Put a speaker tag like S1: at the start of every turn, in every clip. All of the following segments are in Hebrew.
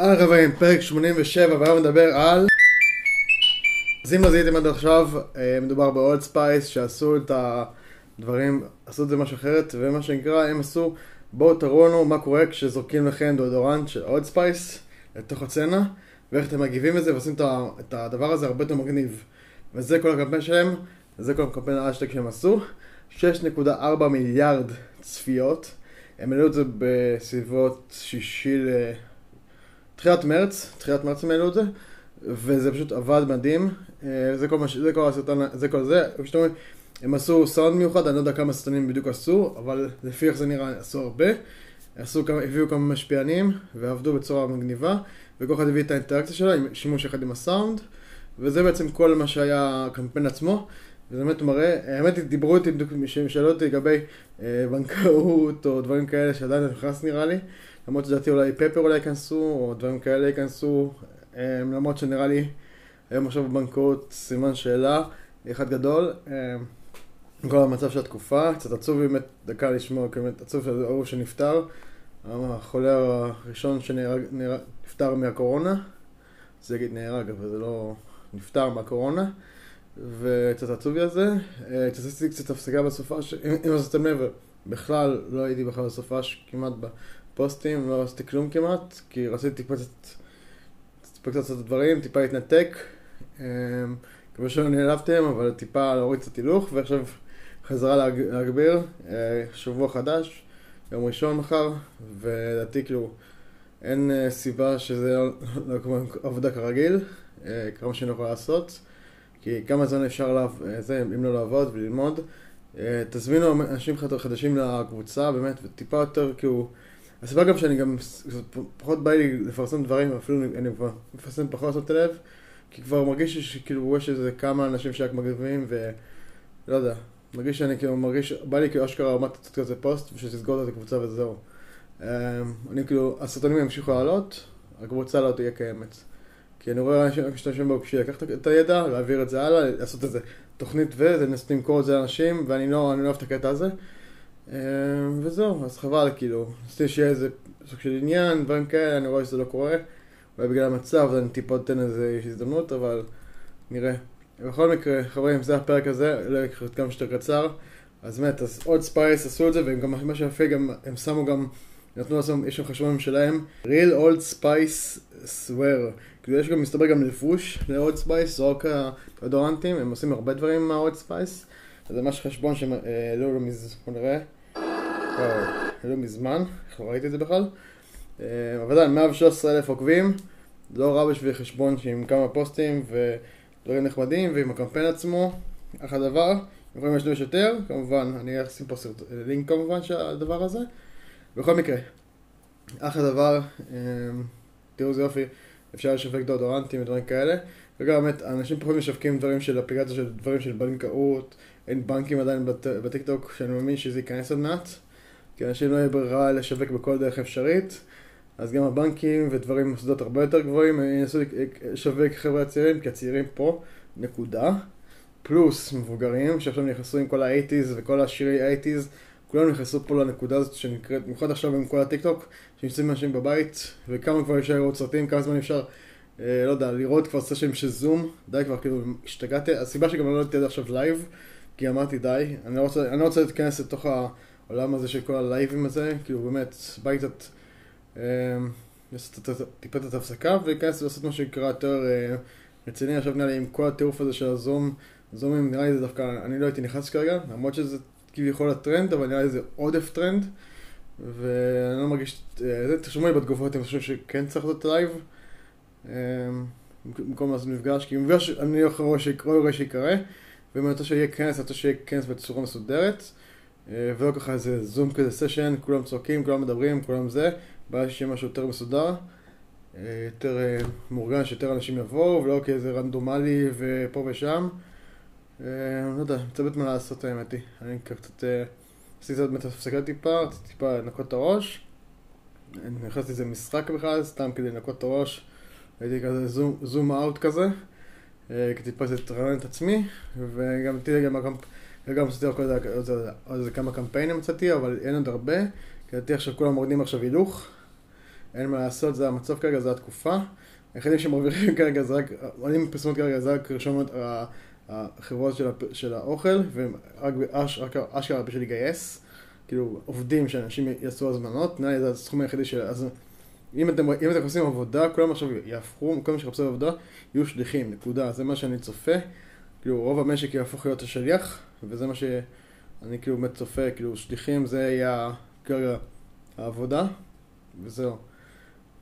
S1: אהלן חברים, פרק 87, והיום נדבר על... אז אם לא זיהיתם עד עכשיו, אה, מדובר ב Old Spice שעשו את הדברים, עשו את זה משהו אחרת, ומה שנקרא, הם עשו, בואו תראו לנו מה קורה כשזורקים לכם דודורנט של Old Spice לתוך הסצנה, ואיך אתם מגיבים לזה ועושים את הדבר הזה הרבה יותר מגניב. וזה כל הקמפיין שלהם, וזה כל הקמפיין האשטג שהם עשו. 6.4 מיליארד צפיות. הם העלו את זה בסביבות שישי ל... תחילת מרץ, תחילת מרץ הם העלו את זה, וזה פשוט עבד מדהים. אה, זה כל, מש... זה כל הסרטון, זה כל זה. אומרים, הם עשו סאונד מיוחד, אני לא יודע כמה סרטונים בדיוק עשו, אבל לפי איך זה נראה, עשו הרבה. עשו כמה, הביאו כמה משפיענים, ועבדו בצורה מגניבה, וכל אחד הביא את האינטראקציה שלה, עם שימוש אחד עם הסאונד, וזה בעצם כל מה שהיה הקמפיין עצמו. וזה באמת מראה, האמת היא, דיברו איתי, שאלו אותי לגבי אה, בנקאות או דברים כאלה שעדיין נכנס נראה לי, למרות שלדעתי אולי פפר אולי ייכנסו, או דברים כאלה ייכנסו, אה, למרות שנראה לי היום עכשיו בבנקאות סימן שאלה, אחד גדול, אה, כל המצב של התקופה, קצת עצוב באמת דקה לשמוע, באמת עצוב של ההוא שנפטר, החולה הראשון שנפטר מהקורונה, זה יגיד נהרג, אבל זה לא נפטר מהקורונה. וקצת עצוב לי על זה. אה, עשיתי קצת הפסקה בסופש, אם עשיתם לב, בכלל לא הייתי בכלל בסופש כמעט בפוסטים, לא עשיתי כלום כמעט, כי רציתי טיפה קצת לעשות דברים, טיפה להתנתק. אה, מקווה שלא נעלבתם, אבל טיפה להוריד קצת הילוך, ועכשיו חזרה להגביר, אה, שבוע חדש, יום ראשון מחר, ולדעתי כאילו אין סיבה שזה לא, לא כמו עבודה כרגיל, כמה שאני יכול לעשות. כי כמה זמן אפשר, לה... זה, אם לא לעבוד וללמוד. אה, תזמינו אנשים חדשים לקבוצה, באמת, וטיפה יותר, כאילו... הסיבה גם שאני גם, פחות בא לי לפרסם דברים, אפילו אני כבר מפרסם פחות לעשות לב, כי כבר מרגיש שכאילו יש איזה כמה אנשים שרק מגניבים, ולא יודע, מרגיש שאני כאילו מרגיש, בא לי כאילו אשכרה רמת קצת כזה פוסט, ושתסגור את הקבוצה וזהו. אה, אני כאילו, הסרטונים ימשיכו לעלות, הקבוצה לא תהיה קיימת. כי אני רואה אנשים משתמשים בו בשביל לקחת את הידע, להעביר את זה הלאה, לעשות איזה תוכנית ולנסות למכור את זה לאנשים, ואני לא, לא אוהב את הקטע הזה. אה, וזהו, אז חבל, כאילו, רציתי שיהיה איזה סוג של עניין, דברים כאלה, אני רואה שזה לא קורה. אולי בגלל המצב, אני טיפה אתן איזה הזדמנות, אבל נראה. בכל מקרה, חברים, זה הפרק הזה, לא יקרה כמה שיותר קצר. אז באמת, אז Old Spice עשו את זה, וגם מה שיפה, גם הם שמו גם, נתנו לעצמם, יש שם חשבון שלהם, real old spice swear. יש גם, מסתבר גם לבוש ל Old Spice, רק דאודורנטים, הם עושים הרבה דברים עם ה Old Spice. זה ממש חשבון שהם העלו לו מזמן, בוא נראה. העלו מזמן, איך לא ראיתי את זה בכלל. אה, אבל עדיין, 113 אלף עוקבים, לא רע בשביל חשבון עם כמה פוסטים ודברים נחמדים, ועם הקמפיין עצמו, אחלה דבר. יכולים להשתמש יותר, כמובן, אני אשים פה סרט, לינק כמובן של הדבר הזה. בכל מקרה, אחלה דבר, אה, תראו איזה יופי. אפשר לשווק דאודורנטים ודברים כאלה. וגם באמת, אנשים פחות משווקים דברים של אפליקציה של דברים של בנקאות, אין בנקים עדיין בת, בטיקטוק, שאני מאמין שזה ייכנס עוד מעט. כי אנשים לא יהיה ברירה לשווק בכל דרך אפשרית. אז גם הבנקים ודברים מוסדות הרבה יותר גבוהים ינסו לשווק חבר'ה צעירים, כי הצעירים פה, נקודה. פלוס מבוגרים, שעכשיו נכנסו עם כל ה-80's וכל השירי 80's כולם נכנסו פה לנקודה הזאת שנקראת, במיוחד עכשיו עם כל הטיקטוק, שנמצאים אנשים בבית, וכמה כבר אפשר לראות סרטים, כמה זמן אפשר, אה, לא יודע, לראות כבר סשן של זום, די כבר, כאילו, השתגעתי, הסיבה שגם לא ראיתי עד עכשיו live, כי אמרתי די, אני לא רוצה, אני לא רוצה להתכנס לתוך העולם הזה של כל הלייבים הזה, כאילו באמת, בא קצת, אה, לעשות טיפה את ההפסקה, ולהיכנס לעשות מה שנקרא יותר אה, רציני, עכשיו נראה לי עם כל הטירוף הזה של הזום, זומים, נראה לי זה דווקא, אני לא הייתי נכנס כרגע, למרות שזה כביכול הטרנד, אבל נראה לי זה עודף טרנד. ואני לא מרגיש, אה, תרשמו לי בתגובות אם חושבים שכן צריך לעשות לייב. אה, במקום לעשות מפגש, כי מפגש אני לא רואה שיקרה, שיקרה, ואם אני רוצה שיהיה כנס, אני רוצה שיהיה כנס בצורה מסודרת, אה, ולא ככה איזה זום כזה סשן, כולם צועקים, כולם מדברים, כולם זה, בעיה שיהיה משהו יותר מסודר, יותר מאורגן, שיותר אנשים יבואו, ולא כאיזה רנדומלי ופה ושם. אה, לא יודע, אני מתלבט מה לעשות האמת היא. אני קצת... אה, עשיתי עוד מעט הפסקה טיפה, רציתי טיפה לנקות את הראש. נכנסתי לזה משחק בכלל, סתם כדי לנקות את הראש. הייתי כזה זום אאוט כזה. אה, כדי טיפה לרענן את עצמי, וגם תראי גם גם עשיתי עוד איזה כמה קמפיינים מצאתי, אבל אין עוד הרבה, כי לדעתי עכשיו כולם מורדים עכשיו הילוך, אין מה לעשות, זה המצב כרגע, זה התקופה. היחידים שמרוויחים כרגע זה רק, עולים פרסומות כרגע זה רק רשומות החברות של, של האוכל, והם רק, רק אשכרה בשביל לגייס, כאילו עובדים שאנשים יעשו הזמנות, נראה לי זה הסכום היחידי של... אז אם אתם, אם אתם עושים עבודה, כולם עכשיו יהפכו, כל מי שיחפשו עבודה, יהיו שליחים, נקודה. זה מה שאני צופה. כאילו רוב המשק יהפוך להיות השליח, וזה מה שאני כאילו באמת צופה, כאילו שליחים זה יהיה כרגע העבודה, וזהו.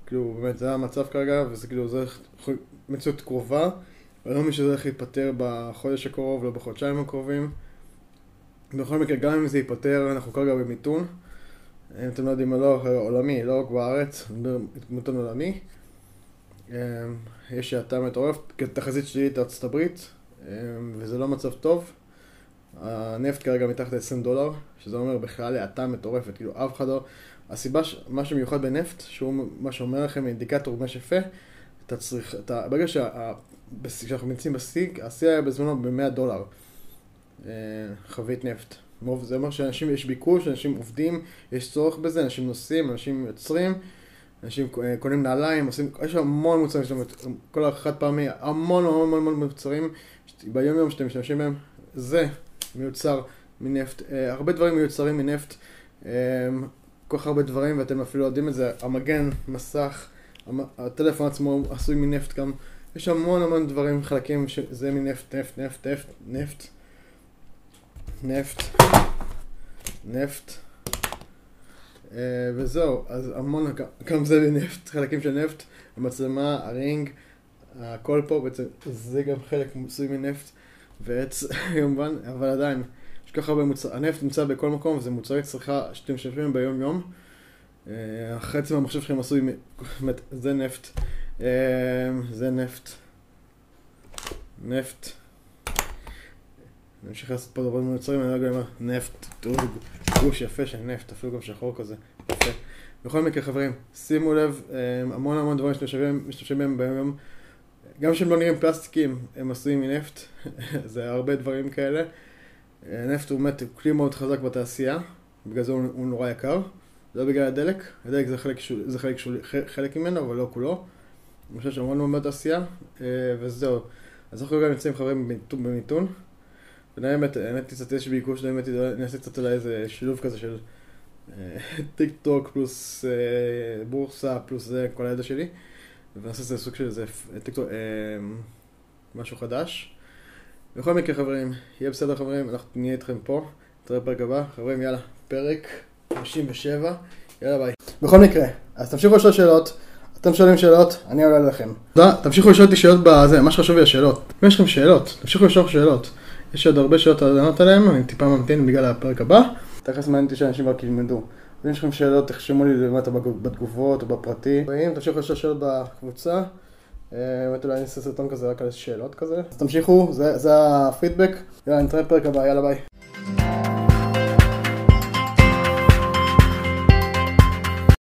S1: כאילו באמת זה המצב כרגע, וזה כאילו זה מציאות קרובה, ואני לא מבין שזה הולך להיפטר בחודש הקרוב, לא בחודשיים הקרובים. בכל מקרה, גם אם זה ייפטר, אנחנו כרגע במיתון. אם אתם לא יודעים לא, עולמי, לא רק בארץ, מיתון עולמי. אמ, יש האטה מטורפת, תחזית שלילית לארצות הברית, אמ, וזה לא מצב טוב. הנפט כרגע מתחת ל-20 דולר, שזה אומר בכלל האטה מטורפת, כאילו אף אחד לא... הסיבה, מה שמיוחד בנפט, שהוא מה שאומר לכם אינדיקטור מה שפה, אתה צריך, אתה, ברגע שאנחנו נמצאים בשיא, השיא היה בזמנו ב-100 דולר, אה, חבית נפט. זה אומר שאנשים, יש ביקוש, אנשים עובדים, יש צורך בזה, אנשים נוסעים, אנשים יוצרים, אנשים אה, קונים נעליים, עושים, יש המון מוצרים, יש כל החד פעמי, המון המון המון מוצרים, ביום יום שאתם משתמשים בהם, זה מיוצר מנפט, אה, הרבה דברים מיוצרים מנפט, כל כך הרבה דברים ואתם אפילו יודעים את זה, המגן, מסך, הטלפון עצמו עשוי מנפט גם, יש המון המון דברים, חלקים שזה מנפט, נפט, נפט, נפט, נפט, נפט, נפט, אה, וזהו, אז המון, גם זה מנפט, חלקים של נפט, המצלמה, הרינג, הכל פה בעצם, זה גם חלק עשוי מנפט. ועץ כמובן, אבל עדיין, יש כל כך הרבה מוצרים, הנפט נמצא בכל מקום, וזה מוצרי צריכה שאתם משתמשים ביום יום. אה, חצי מהמחשב שלכם עשוי, זה נפט, זה נפט, נפט. אני אמשיך לעשות פה דברים מוצרים, אני לא יודע מה, נפט, תראו גוש יפה של נפט, אפילו גם שחור כזה, יפה. בכל מקרה חברים, שימו לב, אה, המון המון דברים שאתם משתמשים בהם ביום יום. גם כשהם לא נראים פלסטיקים, הם עשויים מנפט, זה הרבה דברים כאלה. נפט הוא באמת כלי מאוד חזק בתעשייה, בגלל זה הוא, הוא נורא יקר. לא בגלל הדלק, הדלק זה חלק, זה חלק, חלק ממנו, אבל לא כולו. אני חושב שהמון מאוד בתעשייה, אה, וזהו. אז אנחנו גם נמצאים חברים במיתון. ונראה באמת, האמת קצת יש ביקוש, באמת אני אעשה קצת אולי איזה שילוב כזה של אה, טיק טוק פלוס אה, בורסה פלוס זה, כל הידע שלי. ונעשה את זה סוג של איזה טיקטוק, אה, משהו חדש. בכל מקרה חברים, יהיה בסדר חברים, אנחנו נהיה איתכם פה, נתראה בפרק הבא, חברים יאללה, פרק 57, יאללה ביי. בכל מקרה, אז תמשיכו לשאול שאלות, אתם שואלים שאלות, אני עולה לכם. תמשיכו לשאול אותי שאלות בזה, מה שחשוב לי השאלות. אם יש לכם שאלות, תמשיכו לשאול שאלות. יש עוד הרבה שאלות לענות עליהן, אני טיפה ממתין בגלל הפרק הבא. תכף מעניין אותי שאנשים רק ילמדו. אם יש לכם שאלות, תחשמו לי למטה בתגובות או בפרטי. ואם תמשיכו לשאול שאלות בקבוצה, אה, באמת אולי אני אעשה סרטון כזה רק על שאלות כזה. אז תמשיכו, זה הפידבק. יאללה, נתראה בפרק הבא, יאללה ביי.